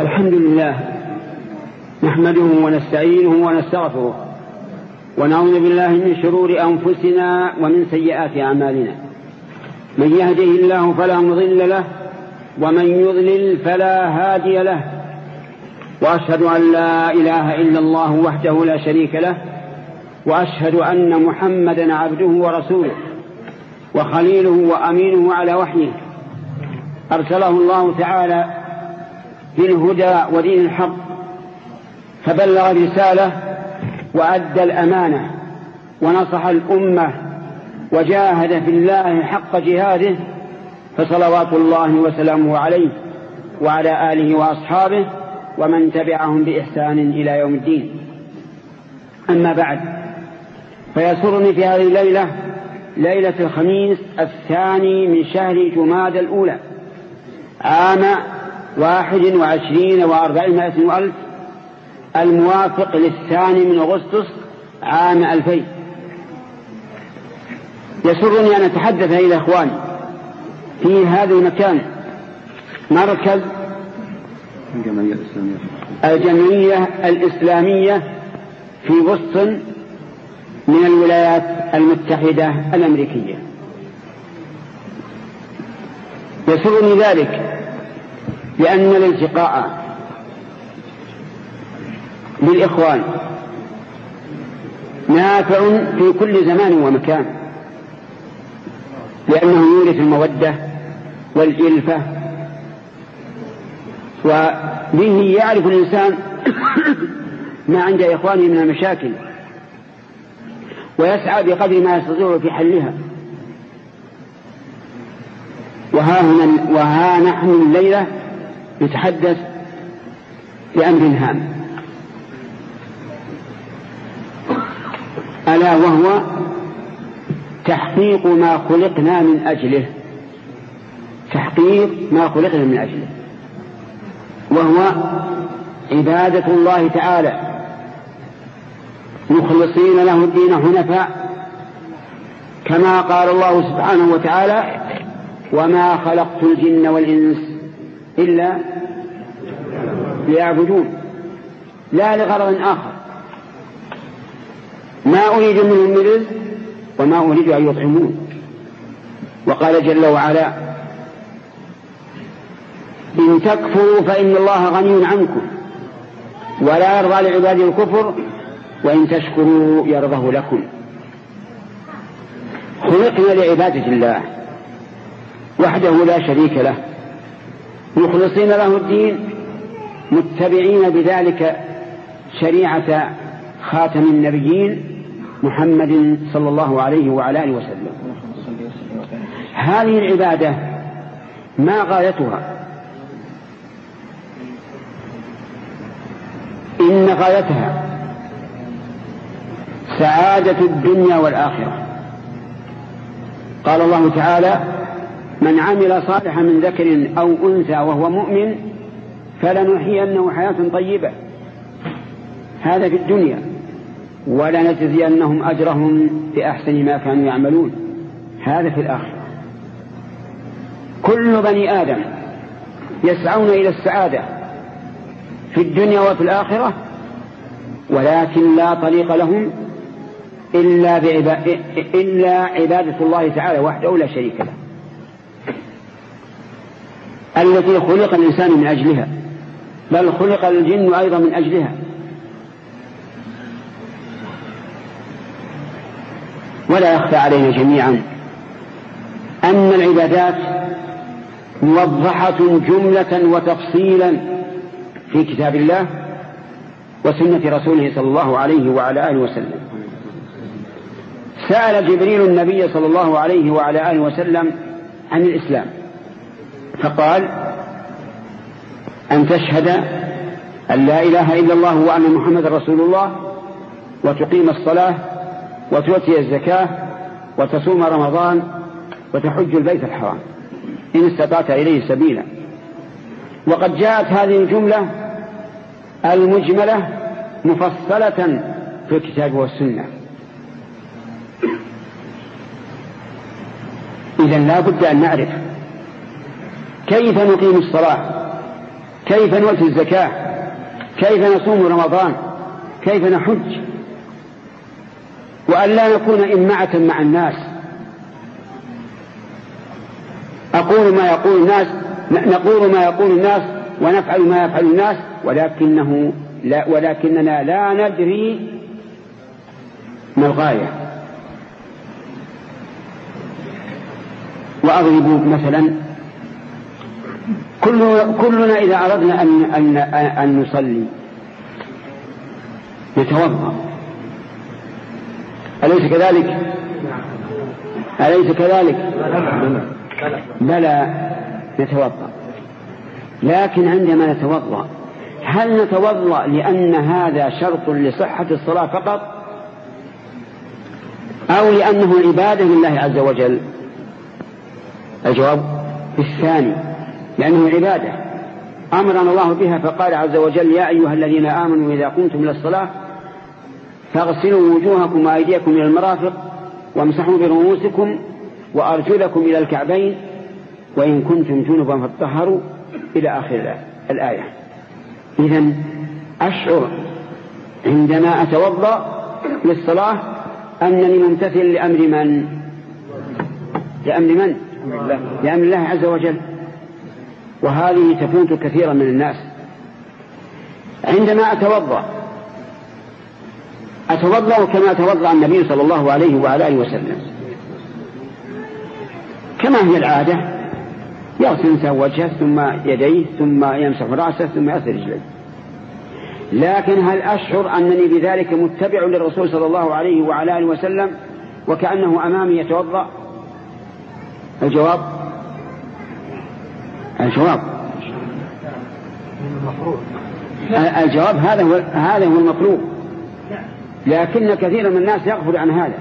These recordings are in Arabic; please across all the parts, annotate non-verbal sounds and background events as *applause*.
الحمد لله نحمده ونستعينه ونستغفره ونعوذ بالله من شرور أنفسنا ومن سيئات أعمالنا. من يهده الله فلا مضل له ومن يضلل فلا هادي له. وأشهد أن لا إله إلا الله وحده لا شريك له وأشهد أن محمدا عبده ورسوله وخليله وأمينه على وحيه. أرسله الله تعالى بالهدى ودين الحق فبلغ الرسالة وأدى الأمانة ونصح الأمة وجاهد في الله حق جهاده فصلوات الله وسلامه عليه وعلى آله وأصحابه ومن تبعهم بإحسان إلى يوم الدين. أما بعد فيسرني في هذه الليلة ليلة الخميس الثاني من شهر جماد الأولى عام واحد وعشرين وأربعمائة وألف الموافق للثاني من أغسطس عام ألفين. يسرني أن أتحدث إلى إخواني في هذا المكان مركز الجمعية الإسلامية في بoston من الولايات المتحدة الأمريكية. يسرني ذلك لأن الالتقاء بالإخوان نافع في كل زمان ومكان لأنه يورث المودة والإلفة وبه يعرف الإنسان *coughs* ما عند إخوانه من المشاكل ويسعى بقدر ما يستطيع في حلها. وها, هنا وها نحن الليلة يتحدث بأمر هام. ألا وهو تحقيق ما خلقنا من أجله. تحقيق ما خلقنا من أجله. وهو عبادة الله تعالى. مخلصين له الدين حنفاء. كما قال الله سبحانه وتعالى وما خلقت الجن والإنس إلا ليعبدون لا لغرض آخر. ما أريد منهم من رزق وما أريد أن يطعمون. وقال جل وعلا إن تكفروا فإن الله غني عنكم ولا يرضى لعباده الكفر وإن تشكروا يرضه لكم. خلقنا لعبادة الله وحده لا شريك له. مخلصين له الدين متبعين بذلك شريعة خاتم النبيين محمد صلى الله عليه وعلى آله وسلم. هذه العبادة ما غايتها؟ إن غايتها سعادة الدنيا والآخرة. قال الله تعالى من عمل صالحا من ذكر أو أنثى وهو مؤمن فلنحيينه حياة طيبة. هذا في الدنيا. ولنجزينهم أجرهم بأحسن ما كانوا يعملون. هذا في الآخرة. كل بني آدم يسعون إلى السعادة في الدنيا وفي الآخرة ولكن لا طريق لهم إلا, إلا عبادة الله تعالى وحده لا شريك له. التي خلق الإنسان من أجلها بل خلق الجن أيضا من أجلها. ولا يخفى علينا جميعا أن العبادات موضحة جملة وتفصيلا في كتاب الله وسنة رسوله صلى الله عليه وعلى آله وسلم. سأل جبريل النبي صلى الله عليه وعلى آله وسلم عن الإسلام. فقال أن تشهد أن لا إله إلا الله وأن محمد رسول الله وتقيم الصلاة وتؤتي الزكاة وتصوم رمضان وتحج البيت الحرام. إن استطعت إليه سبيلا. وقد جاءت هذه الجملة المجملة مفصلة في الكتاب والسنة. إذا لا بد أن نعرف كيف نقيم الصلاة؟ كيف نؤتي الزكاة؟ كيف نصوم رمضان؟ كيف نحج؟ وأن لا نكون إمعة مع الناس. أقول ما يقول الناس نقول ما يقول الناس ونفعل ما يفعل الناس ولكنه لا ولكننا لا ندري ما الغاية. وأضرب مثلا كل كلنا إذا أردنا أن أن أن نصلي نتوضأ. أليس كذلك؟ أليس كذلك؟ بلى نتوضأ. لكن عندما نتوضأ هل نتوضأ لأن هذا شرط لصحة الصلاة فقط؟ أو لأنه عبادة لله عز وجل؟ الجواب الثاني. لأنه عبادة أمرنا الله بها فقال عز وجل يا أيها الذين آمنوا إذا قمتم إلى الصلاة فاغسلوا وجوهكم وأيديكم إلى المرافق وامسحوا برؤوسكم وأرجلكم إلى الكعبين وإن كنتم جنبا فاطهروا إلى آخر الآية إذا أشعر عندما أتوضأ للصلاة أنني ممتثل لأمر من؟ لأمر من؟ لأمر الله عز وجل وهذه تفوت كثيرا من الناس. عندما أتوضأ أتوضأ كما توضأ النبي صلى الله عليه وعلى آله وسلم. كما هي العادة يغسل وجهه ثم يديه ثم يمسح رأسه ثم يغسل رجليه. لكن هل أشعر أنني بذلك متبع للرسول صلى الله عليه وعلى آله وسلم وكأنه أمامي يتوضأ؟ الجواب الجواب. الجواب هذا هو هذا هو المطلوب. لكن كثيرا من الناس يغفل عن هذا.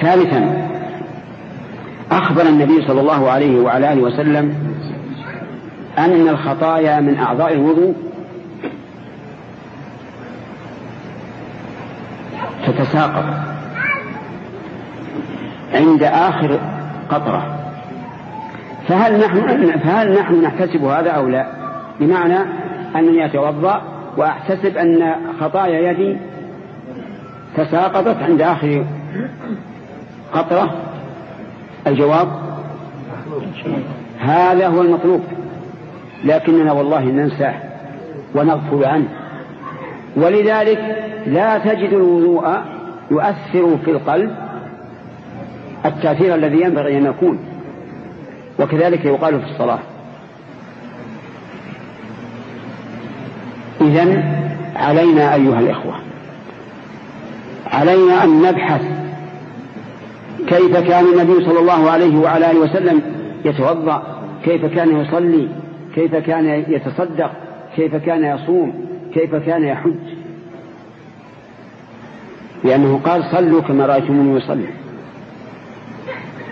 ثالثا أخبر النبي صلى الله عليه وعلى آله وسلم أن الخطايا من أعضاء الوضوء تتساقط عند آخر قطرة. فهل نحن فهل نحن نحتسب هذا أو لا؟ بمعنى أنني أتوضأ وأحتسب أن خطايا يدي تساقطت عند آخر قطرة. الجواب هذا هو المطلوب لكننا والله ننساه ونغفل عنه. ولذلك لا تجد الوضوء يؤثر في القلب التأثير الذي ينبغي أن يكون. وكذلك يقال في الصلاة. إذا علينا أيها الإخوة علينا أن نبحث كيف كان النبي صلى الله عليه وعلى آله وسلم يتوضأ كيف كان يصلي كيف كان يتصدق كيف كان يصوم كيف كان يحج. لأنه قال صلوا كما رأيتموني يصلي.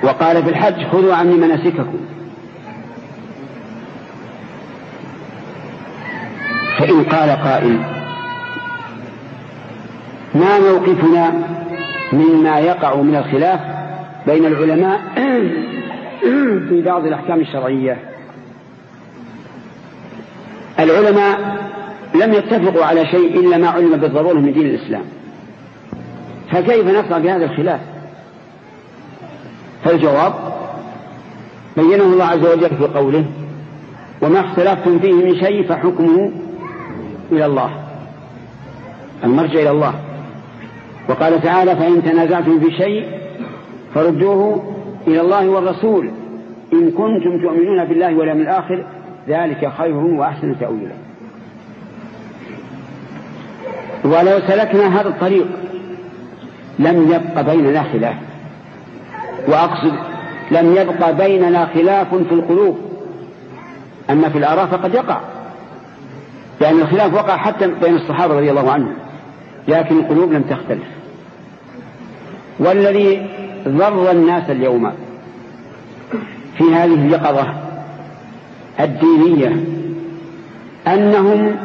وقال في الحج خذوا عني مناسككم. فإن قال قائل ما موقفنا مما يقع من الخلاف بين العلماء *clears throat* في بعض الأحكام الشرعية؟ العلماء لم يتفقوا على شيء إلا ما علم بالضرورة من دين الإسلام. فكيف نصنع بهذا الخلاف؟ فالجواب بينه الله عز وجل في قوله وما اختلفتم فيه من شيء فحكمه إلى الله المرجع إلى الله. وقال تعالى فإن تنازعتم في شيء فردوه إلى الله والرسول إن كنتم تؤمنون بالله واليوم الآخر ذلك خير وأحسن تأويلا. ولو سلكنا هذا الطريق لم يبق بيننا خلاف. وأقصد لم يبق بيننا خلاف في القلوب. أما في الآراء فقد يقع. لأن الخلاف وقع حتى بين الصحابة رضي الله عنهم. لكن القلوب لم تختلف. والذي ضر الناس اليوم في هذه اليقظة الدينية أنهم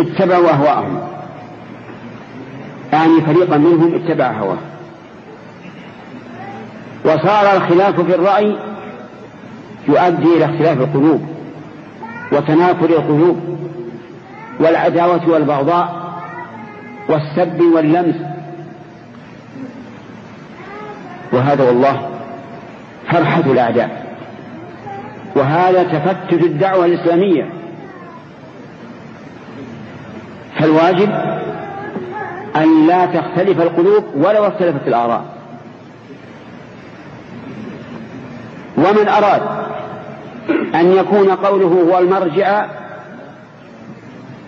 اتبعوا أهواءهم. يعني فريقا منهم اتبع هواه وصار الخلاف في الرأي يؤدي إلى اختلاف القلوب وتنافر القلوب والعداوة والبغضاء والسب واللمس. وهذا والله فرحة الأعداء. وهذا تفتت الدعوة الإسلامية. فالواجب أن لا تختلف القلوب ولو اختلفت الآراء. ومن أراد أن يكون قوله هو المرجع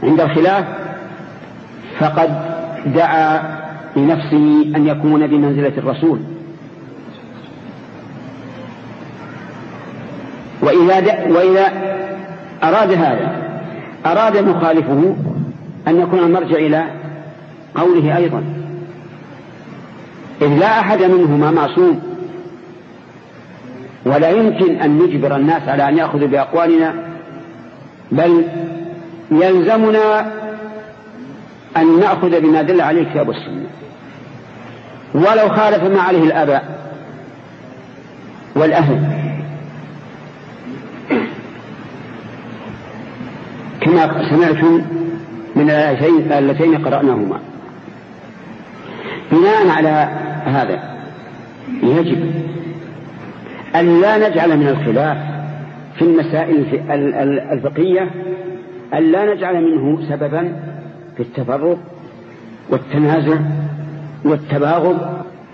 عند الخلاف فقد دعا لنفسه أن يكون بمنزلة الرسول. وإذا, وإذا أراد هذا أراد مخالفه أن يكون المرجع إلى قوله أيضا. إذ لا أحد منهما معصوم. ولا يمكن أن نجبر الناس على أن يأخذوا بأقوالنا بل يلزمنا أن نأخذ بما دل عليه الكتاب والسنة ولو خالف ما عليه الآباء والأهل. كما سمعتم من اللتين قرأناهما. بناء على هذا يجب أن لا نجعل من الخلاف في المسائل الفقهية أن لا نجعل منه سببا في التفرق والتنازع والتباغض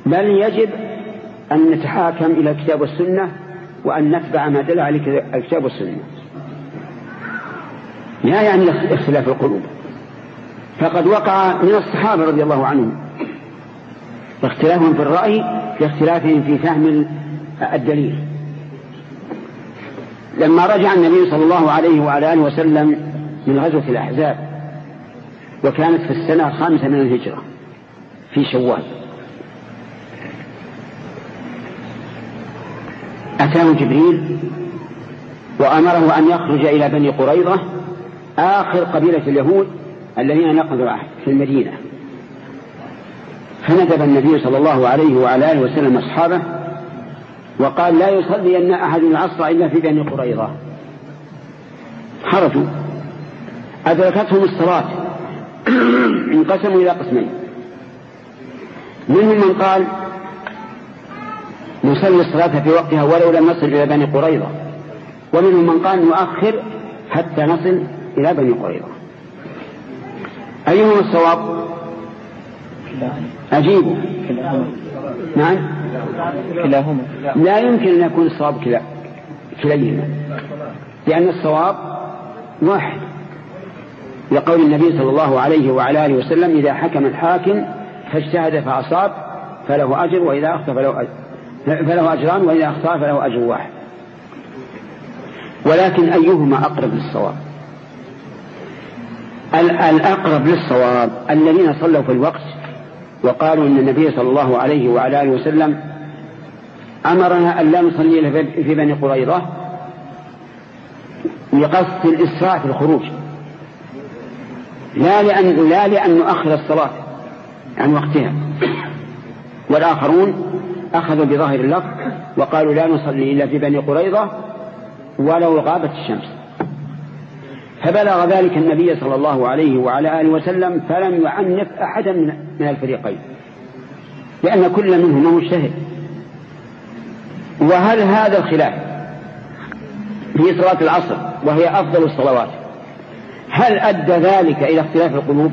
بل يجب أن نتحاكم إلى الكتاب والسنة وأن نتبع ما دل عليه الكتاب والسنة. لا يعني اختلاف القلوب. فقد وقع من الصحابة رضي الله عنهم اختلافهم في الرأي لاختلافهم في فهم الدليل. لما رجع النبي صلى الله عليه وعلى آله وسلم من غزوة الأحزاب وكانت في السنة الخامسة من الهجرة في شوال. أتاه جبريل وأمره أن يخرج إلى بني قريظة آخر قبيلة اليهود الذين نقضوا العهد في المدينة. فندب النبي صلى الله عليه وعلى آله وسلم أصحابه وقال لا يصلي أن أحد العصر إلا في بني قريظة. خرجوا أدركتهم الصلاة. *clears throat* انقسموا إلى قسمين. منهم من قال نصلي الصلاة في وقتها ولو لم نصل إلى بني قريظة. ومنهم من قال نؤخر حتى نصل إلى بني قريظة. أيهما الصواب؟ أجيبوا نعم. كلاهما. لا يمكن أن يكون الصواب كلا كليهما. لأن الصواب واحد. لقول النبي صلى الله عليه وعلى آله وسلم إذا حكم الحاكم فاجتهد فأصاب فله أجر وإذا أخطأ فله أجر. فله أجران وإذا أخطأ فله أجر واحد. ولكن أيهما أقرب للصواب؟ الأقرب للصواب الذين صلوا في الوقت وقالوا إن النبي صلى الله عليه وعلى آله وسلم أمرنا أن لا نصلي في بني قريظة لقصد الإسراع في الخروج. لا لأن, لا لأن نؤخر الصلاة عن وقتها. والآخرون أخذوا بظاهر اللفظ وقالوا لا نصلي إلا في بني قريظة ولو غابت الشمس. فبلغ ذلك النبي صلى الله عليه وعلى آله وسلم فلم يعنف أحدا من الفريقين لأن كل منهما مجتهد. وهل هذا الخلاف في صلاة العصر وهي أفضل الصلوات هل أدى ذلك إلى اختلاف القلوب؟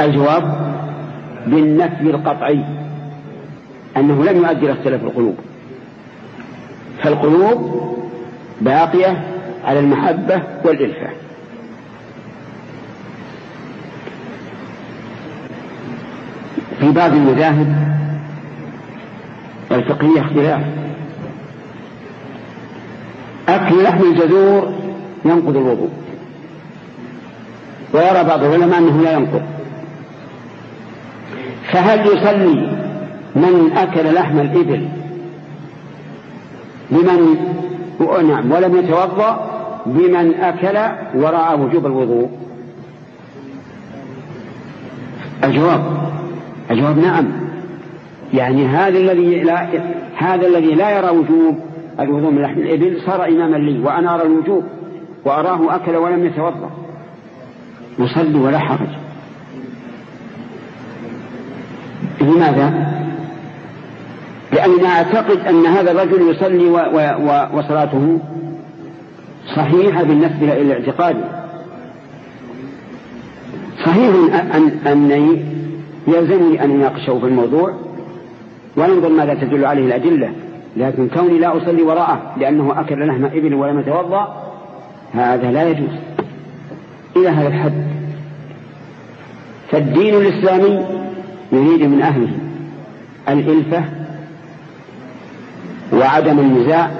الجواب بالنفي القطعي أنه لم يؤدي إلى اختلاف القلوب. فالقلوب باقية على المحبة والإلفة في بعض المذاهب الفقهية اختلاف. أكل لحم الجذور ينقض الوضوء. ويرى بعض العلماء أنه لا ينقض. فهل يصلي من أكل لحم الإبل لمن نعم ولم يتوضأ؟ بمن أكل ورأى وجوب الوضوء. الجواب. الجواب نعم. يعني هذا الذي لا هذا الذي لا يرى وجوب الوضوء من لحم الإبل صار إماما لي وأنا أرى الوجوب وأراه أكل ولم يتوضأ. يصلي ولا حرج. لماذا؟ لأننا أعتقد أن هذا الرجل يصلي و و وصلاته صحيحة بالنسبة إلى الاعتقاد. صحيح أن يلزمني أن أناقشه في الموضوع وننظر ماذا تدل عليه الأدلة لكن كوني لا أصلي وراءه لأنه أكل لحم إبل ولم يتوضأ هذا لا يجوز. إلى هذا الحد. فالدين الإسلامي يريد من أهله الإلفة وعدم النزاع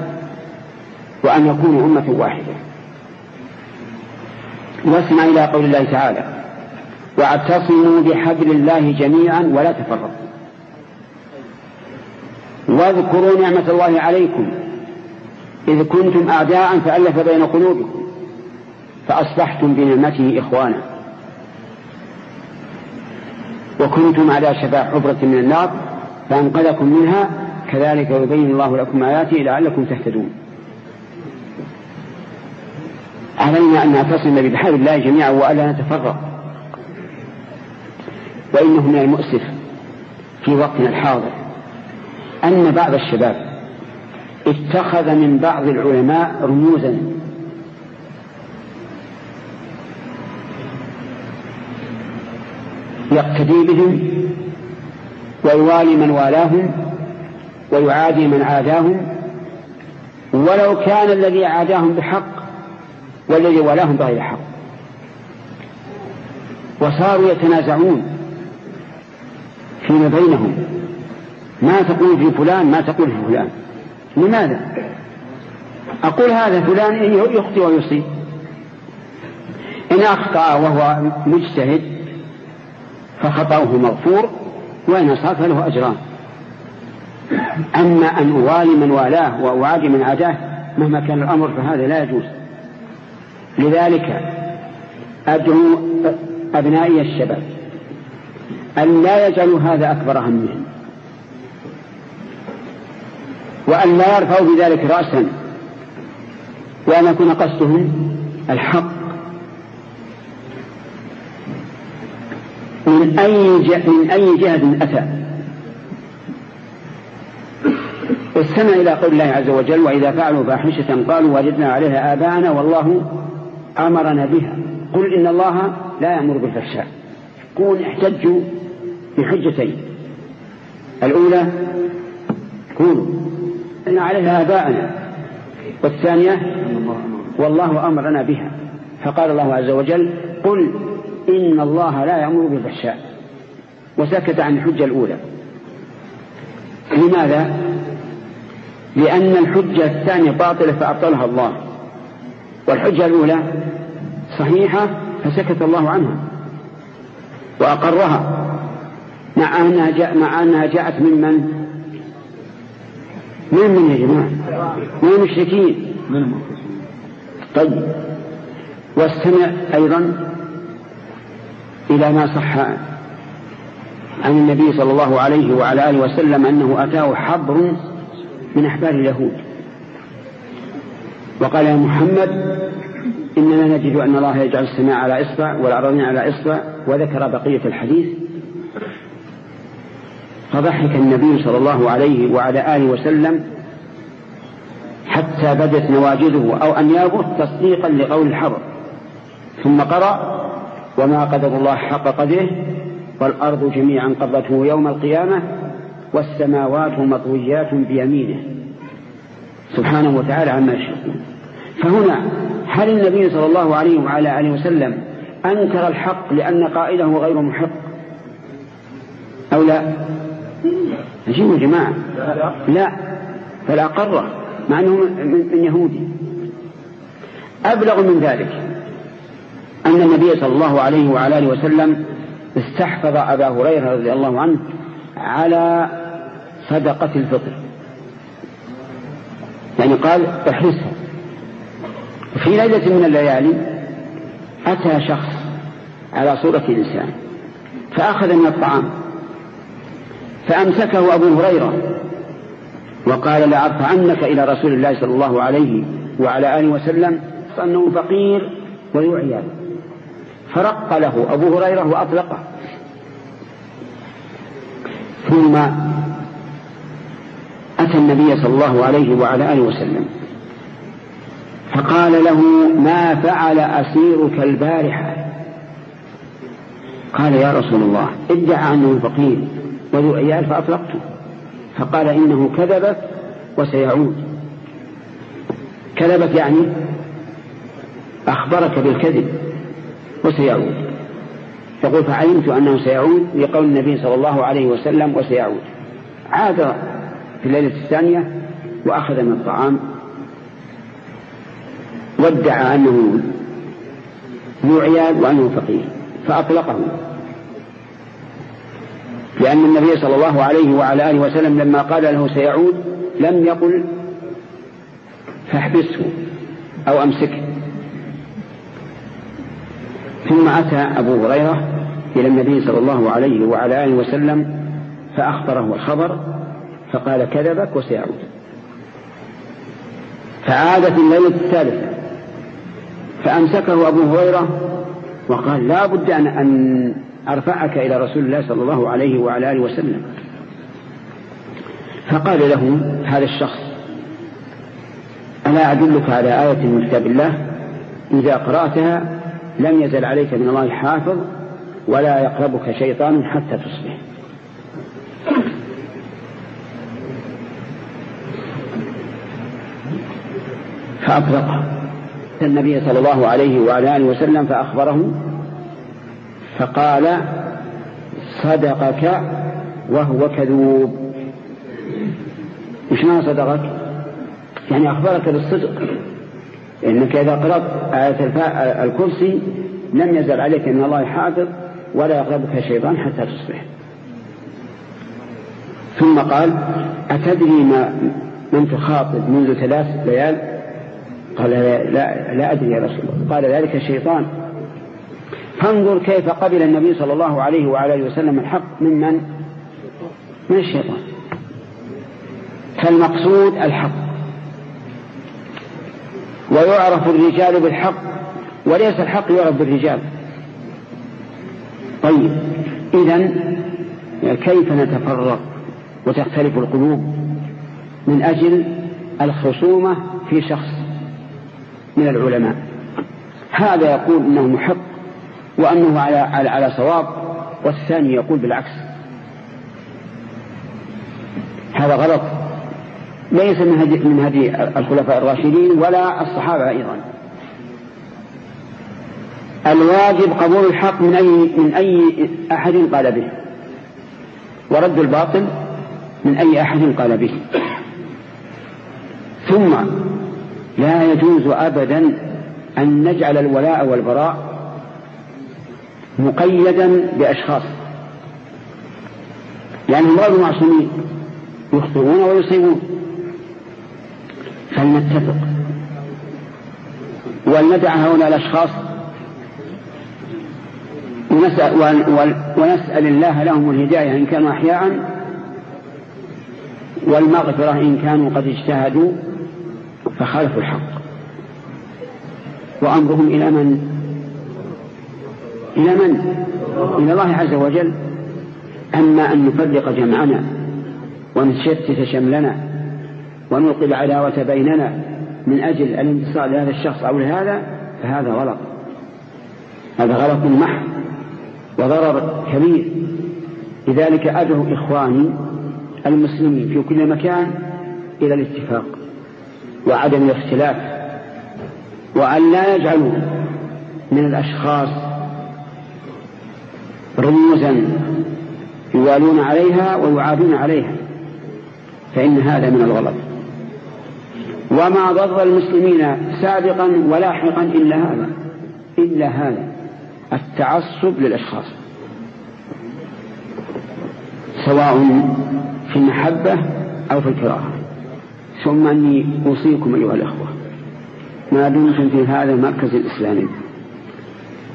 وأن يكونوا أمة واحدة. واسمع إلى قول الله تعالى واعتصموا بحبل الله جميعا ولا تفرقوا. واذكروا نعمة الله عليكم إذ كنتم أعداء فألف بين قلوبكم فأصبحتم بنعمته إخوانا. وكنتم على شفا حفرة من النار فأنقذكم منها كذلك يبين الله لكم آياته لعلكم تهتدون. علينا أن نعتصم بحبل الله جميعا وألا نتفرق. وإنه من المؤسف في وقتنا الحاضر أن بعض الشباب اتخذ من بعض العلماء رموزا. يقتدي بهم ويوالي من والاهم ويعادي من عاداهم. ولو كان الذي عاداهم بحق والذي والاهم بغير حق. وصاروا يتنازعون فيما بينهم. ما تقول في فلان ما تقول في فلان. لماذا؟ أقول هذا فلان يخطئ ويصيب. إن أخطأ وهو مجتهد فخطأه مغفور وإن أصاب فله أجران. أما أن أوالي من والاه وأعادي من عاداه مهما كان الأمر فهذا لا يجوز. لذلك أدعو أبنائي الشباب أن لا يجعلوا هذا أكبر همهم وأن لا يرفعوا بذلك رأسا وأن يكون قصدهم الحق من أي من أي جهة أتى. استمع إلى قول الله عز وجل وإذا فعلوا فاحشة قالوا وجدنا عليها آباءنا والله أمرنا بها. قل إن الله لا يأمر بالفحشاء. قول احتجوا بحجتين. الأولى قولوا إن عليها آباءنا. والثانية والله أمرنا بها. فقال الله عز وجل قل إن الله لا يأمر بالفحشاء. وسكت عن الحجة الأولى. لماذا؟ لأن الحجة الثانية باطلة فأبطلها الله. والحجة الأولى صحيحة فسكت الله عنها وأقرها مع أنها, جاء مع أنها جاءت ممن من؟ من يا جماعة؟ من المشركين. طيب. واستمع أيضا إلى ما صح عن النبي صلى الله عليه وعلى آله وسلم أنه أتاه حبر من أحبار اليهود. وقال يا محمد إننا نجد أن الله يجعل السماء على إصبع والأرضين على إصبع وذكر بقية الحديث. فضحك النبي صلى الله عليه وعلى آله وسلم حتى بدت نواجذه أو أنيابه تصديقا لقول الحبر ثم قرأ وما قدر الله حق قدره والأرض جميعا قبضته يوم القيامة والسماوات مطويات بيمينه. سبحانه وتعالى عما يشركون. فهنا هل النبي صلى الله عليه وعلى آله وسلم أنكر الحق لأن قائله غير محق؟ أو لا؟ عجيب يا جماعة. لا. بل أقره مع أنه من يهودي. أبلغ من ذلك أن النبي صلى الله عليه وعلى آله وسلم استحفظ أبا هريرة رضي الله عنه على صدقة الفطر. يعني قال احرسها في ليلة من الليالي أتى شخص على صورة إنسان فأخذ من الطعام فأمسكه أبو هريرة وقال لأرفعنك إلى رسول الله صلى الله عليه وعلى آله وسلم أنه فقير وذو عيال فرق له أبو هريرة وأطلقه. ثم أتى النبي صلى الله عليه وعلى آله وسلم. فقال له ما فعل أسيرك البارحة؟ قال يا رسول الله ادعى أنه فقير. وذو عيال فأطلقته. فقال إنه كذبت وسيعود. كذبت يعني؟ أخبرك بالكذب وسيعود. يقول فعلمت أنه سيعود لقول النبي صلى الله عليه وسلم وسيعود. عاد في الليلة الثانية وأخذ من الطعام وادعى أنه ذو عيال وأنه فقير فأطلقه. لأن النبي صلى الله عليه وعلى آله وسلم لما قال له سيعود لم يقل فاحبسه أو أمسكه. ثم أتى أبو هريرة إلى النبي صلى الله عليه وعلى آله وسلم فأخبره الخبر فقال كذبك وسيعود. فعاد في الليلة الثالثة. فأمسكه أبو هريرة وقال لا بد أن, أن أرفعك إلى رسول الله صلى الله عليه وعلى آله وسلم. فقال له هذا الشخص ألا أدلك على آية من كتاب الله؟ إذا قرأتها لم يزل عليك من الله حافظ ولا يقربك شيطان حتى تصبح. النبي صلى الله عليه وعلى آله وسلم فأخبره فقال صدقك وهو كذوب. وش صدقك؟ يعني أخبرك بالصدق إنك إذا قرأت آية الكرسي لم يزل عليك من الله حافظ ولا يقربك الشيطان حتى تصبح. ثم قال أتدري ما من تخاطب منذ ثلاث ليال قال لا, لا, لا أدري يا رسول الله. قال ذلك الشيطان. فانظر كيف قبل النبي صلى الله عليه وعلى آله وسلم الحق ممن من؟ الشيطان. فالمقصود الحق. ويعرف الرجال بالحق وليس الحق يعرف بالرجال. طيب إذا كيف نتفرق وتختلف القلوب من أجل الخصومة في شخص؟ من العلماء. هذا يقول إنه محق وأنه على على, على صواب والثاني يقول بالعكس. هذا غلط. ليس من هدي من هدي الخلفاء الراشدين ولا الصحابة أيضا. الواجب قبول الحق من اي من أي أحد قال به ورد الباطل من أي أحد قال به. ثم لا يجوز ابدا أن نجعل الولاء والبراء مقيدا بأشخاص. لأنهم غير معصومين يخطئون ويصيبون. فلنتفق. ولندع هؤلاء الأشخاص ونسأل, ونسأل الله لهم الهداية إن كانوا أحياء والمغفرة إن كانوا قد اجتهدوا. فخالفوا الحق. وأمرهم إلى من؟ إلى من؟ إلى الله عز وجل. أما أن نفرق جمعنا ونشتت شملنا ونلقي العداوة بيننا من أجل الانتصار لهذا الشخص أو لهذا فهذا غلط. هذا غلط محض وضرر كبير. لذلك أدعو إخواني المسلمين في كل مكان إلى الاتفاق. وعدم الاختلاف وأن لا يجعلوا من الأشخاص رموزا يوالون عليها ويعادون عليها فإن هذا من الغلط. وما ضر المسلمين سابقا ولاحقا إلا هذا إلا هذا التعصب للأشخاص. سواء في المحبة أو في الكراهة. ثم أني أوصيكم أيها الأخوة. ما دمتم في هذا المركز الإسلامي.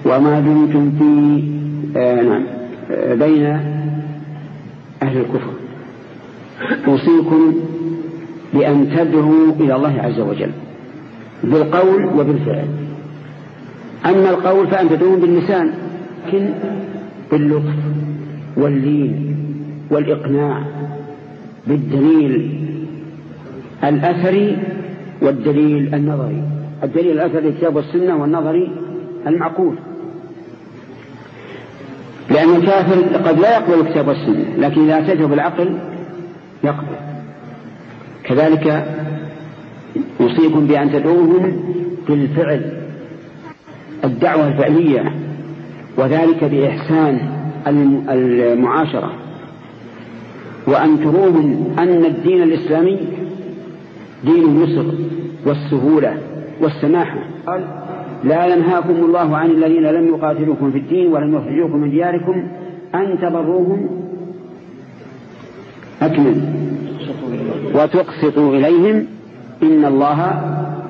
وما دمتم في آه نعم آه بين أهل الكفر. أوصيكم بأن تدعوا إلى الله عز وجل بالقول وبالفعل. أما القول فأن تدعوهم باللسان لكن باللطف واللين والإقناع بالدليل الأثري والدليل النظري. الدليل الأثري الكتاب والسنة والنظري المعقول. لأن الكافر قد لا يقبل الكتاب والسنة لكن إذا أتيته بالعقل يقبل. كذلك يوصيكم بأن تدعوهم بالفعل. الدعوة الفعلية وذلك بإحسان المعاشرة. وأن تروهم أن الدين الإسلامي دين اليسر والسهولة والسماحة قال لا ينهاكم الله عن الذين لم يقاتلوكم في الدين ولم يخرجوكم من دياركم أن تبروهم. أكمل. وتقسطوا إليهم إن الله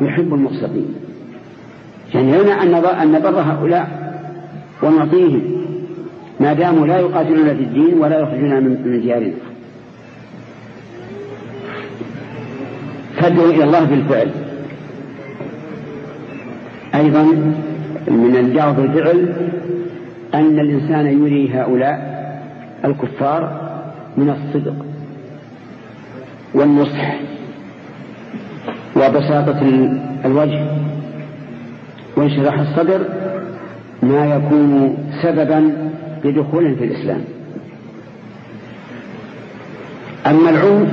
يحب المقسطين. يعني هنا أن نبر هؤلاء ونعطيهم ما داموا لا يقاتلون في الدين ولا يخرجون من ديارنا. فادعوا إلى الله بالفعل. أيضا من الدعوة بالفعل أن الإنسان يري هؤلاء الكفار من الصدق والنصح وبساطة الوجه وانشراح الصدر ما يكون سببا لدخولهم في الإسلام. أما العنف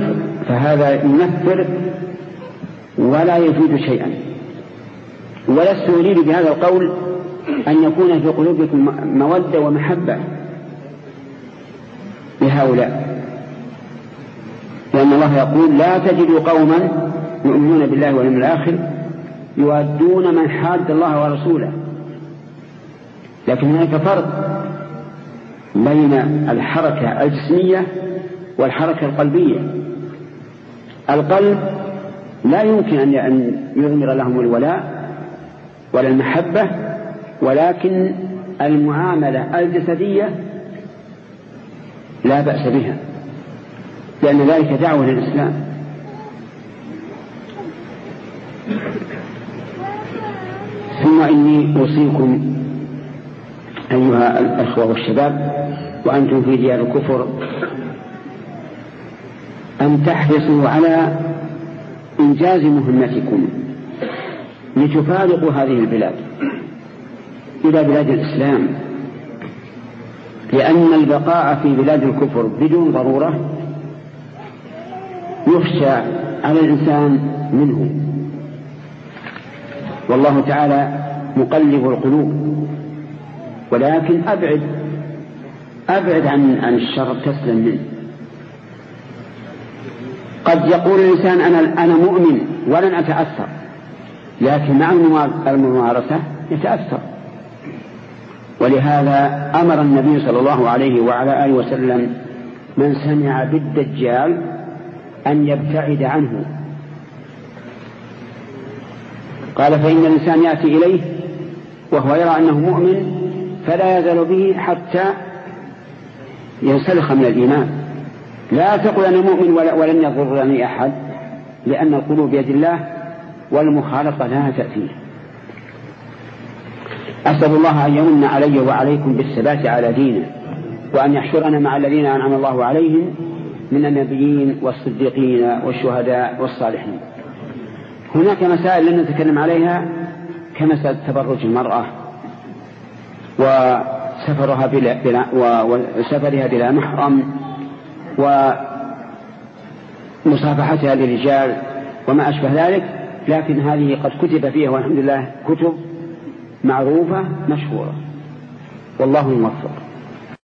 فهذا ينفر ولا يفيد شيئا. ولست أريد بهذا القول أن يكون في قلوبكم مودة ومحبة لهؤلاء. لأن الله يقول لا تجد قوما يؤمنون بالله واليوم الآخر يوادون من حاد الله ورسوله. لكن هناك فرق بين الحركة الجسمية والحركة القلبية. القلب لا يمكن أن يضمر لهم الولاء ولا المحبة ولكن المعاملة الجسدية لا بأس بها لأن ذلك دعوة للإسلام ثم إني أوصيكم أيها الأخوة والشباب وأنتم في ديار الكفر أن تحرصوا على إنجاز مهمتكم لتفارقوا هذه البلاد إلى بلاد الإسلام لأن البقاء في بلاد الكفر بدون ضرورة يخشى على الإنسان منه. والله تعالى مقلب القلوب. ولكن أبعد أبعد عن عن الشر تسلم منه. قد يقول الإنسان أنا أنا مؤمن ولن أتأثر. لكن مع الممارسة يتأثر. ولهذا أمر النبي صلى الله عليه وعلى آله وسلم من سمع بالدجال أن يبتعد عنه. قال فإن الإنسان يأتي إليه وهو يرى أنه مؤمن فلا يزال به حتى ينسلخ من الإيمان. لا تقل أنا مؤمن ولن يضرني أحد لأن القلوب بيد الله والمخالطة لها تأثير أسأل الله أن يمن علي وعليكم بالثبات على دينه وأن يحشرنا مع الذين أنعم الله عليهم من النبيين والصديقين والشهداء والصالحين. هناك مسائل لن نتكلم عليها كمسألة تبرج المرأة وسفرها بلا, بلا وسفرها بلا محرم ومصافحتها للرجال وما أشبه ذلك لكن هذه قد كتب فيها والحمد لله كتب معروفة مشهورة. والله الموفق.